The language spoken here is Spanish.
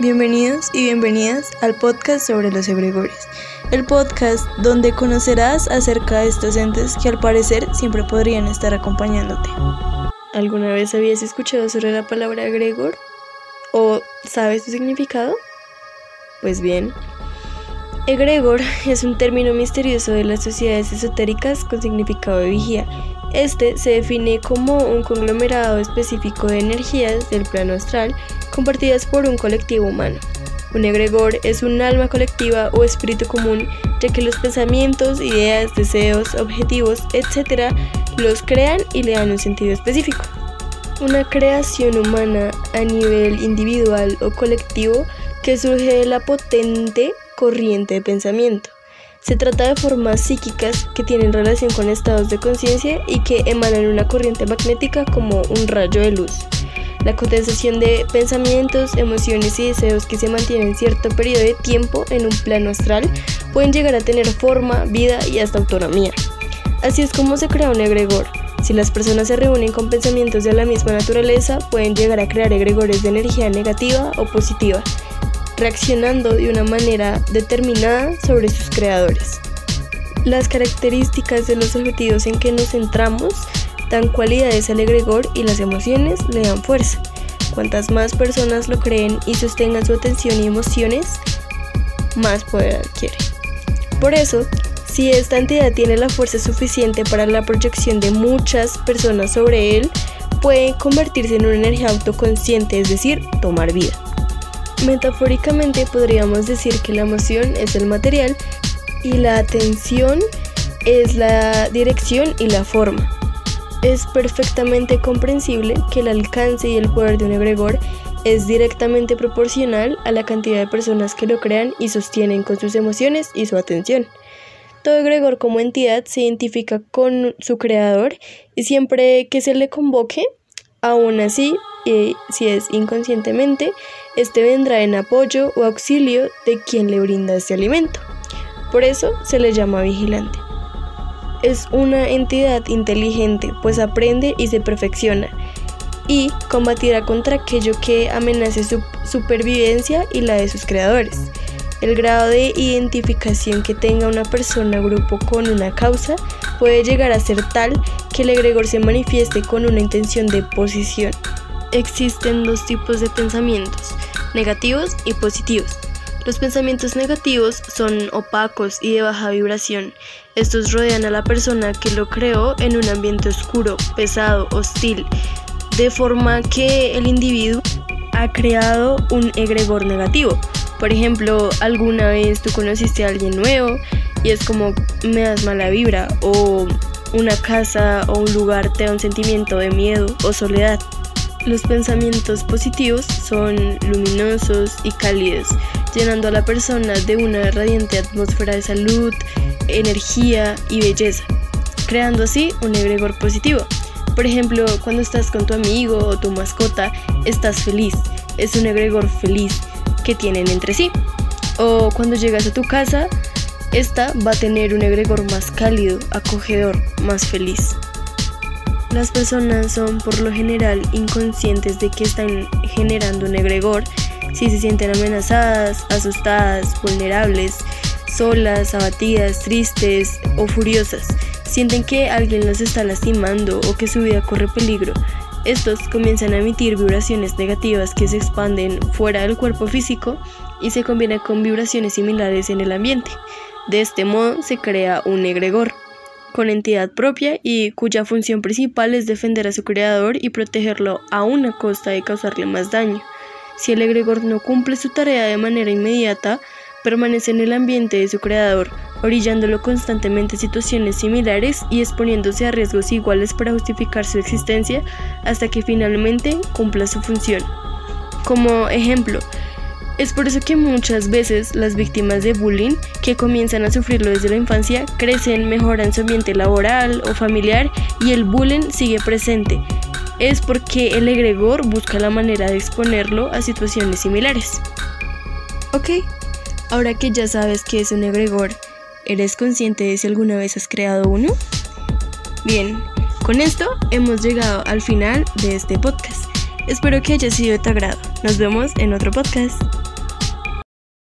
Bienvenidos y bienvenidas al podcast sobre los egregores, el podcast donde conocerás acerca de estos entes que al parecer siempre podrían estar acompañándote. ¿Alguna vez habías escuchado sobre la palabra egregor? ¿O sabes su significado? Pues bien, egregor es un término misterioso de las sociedades esotéricas con significado de vigía este se define como un conglomerado específico de energías del plano astral compartidas por un colectivo humano. Un egregor es un alma colectiva o espíritu común, ya que los pensamientos, ideas, deseos, objetivos, etc., los crean y le dan un sentido específico. Una creación humana a nivel individual o colectivo que surge de la potente corriente de pensamiento. Se trata de formas psíquicas que tienen relación con estados de conciencia y que emanan una corriente magnética como un rayo de luz. La condensación de pensamientos, emociones y deseos que se mantienen cierto periodo de tiempo en un plano astral pueden llegar a tener forma, vida y hasta autonomía. Así es como se crea un egregor. Si las personas se reúnen con pensamientos de la misma naturaleza, pueden llegar a crear egregores de energía negativa o positiva, reaccionando de una manera determinada sobre sus creadores. Las características de los objetivos en que nos centramos dan cualidades al egregor y las emociones le dan fuerza. Cuantas más personas lo creen y sostengan su atención y emociones, más poder adquiere. Por eso, si esta entidad tiene la fuerza suficiente para la proyección de muchas personas sobre él, puede convertirse en una energía autoconsciente, es decir, tomar vida. Metafóricamente podríamos decir que la emoción es el material y la atención es la dirección y la forma. Es perfectamente comprensible que el alcance y el poder de un egregor es directamente proporcional a la cantidad de personas que lo crean y sostienen con sus emociones y su atención. Todo egregor como entidad se identifica con su creador y siempre que se le convoque, aún así y si es inconscientemente, este vendrá en apoyo o auxilio de quien le brinda este alimento. Por eso se le llama vigilante. Es una entidad inteligente, pues aprende y se perfecciona, y combatirá contra aquello que amenace su supervivencia y la de sus creadores. El grado de identificación que tenga una persona o grupo con una causa puede llegar a ser tal que el egregor se manifieste con una intención de posición existen dos tipos de pensamientos, negativos y positivos. Los pensamientos negativos son opacos y de baja vibración. Estos rodean a la persona que lo creó en un ambiente oscuro, pesado, hostil, de forma que el individuo ha creado un egregor negativo. Por ejemplo, alguna vez tú conociste a alguien nuevo y es como me das mala vibra o una casa o un lugar te da un sentimiento de miedo o soledad. Los pensamientos positivos son luminosos y cálidos, llenando a la persona de una radiante atmósfera de salud, energía y belleza, creando así un egregor positivo. Por ejemplo, cuando estás con tu amigo o tu mascota, estás feliz, es un egregor feliz que tienen entre sí. O cuando llegas a tu casa, esta va a tener un egregor más cálido, acogedor, más feliz. Las personas son por lo general inconscientes de que están generando un egregor si se sienten amenazadas, asustadas, vulnerables, solas, abatidas, tristes o furiosas. Sienten que alguien los está lastimando o que su vida corre peligro. Estos comienzan a emitir vibraciones negativas que se expanden fuera del cuerpo físico y se combinan con vibraciones similares en el ambiente. De este modo se crea un egregor con entidad propia y cuya función principal es defender a su creador y protegerlo a una costa de causarle más daño. Si el egregor no cumple su tarea de manera inmediata, permanece en el ambiente de su creador, orillándolo constantemente a situaciones similares y exponiéndose a riesgos iguales para justificar su existencia hasta que finalmente cumpla su función. Como ejemplo, es por eso que muchas veces las víctimas de bullying que comienzan a sufrirlo desde la infancia crecen, mejoran su ambiente laboral o familiar y el bullying sigue presente. Es porque el egregor busca la manera de exponerlo a situaciones similares. Ok, ahora que ya sabes qué es un egregor, ¿eres consciente de si alguna vez has creado uno? Bien, con esto hemos llegado al final de este podcast. Espero que haya sido de tu agrado. Nos vemos en otro podcast.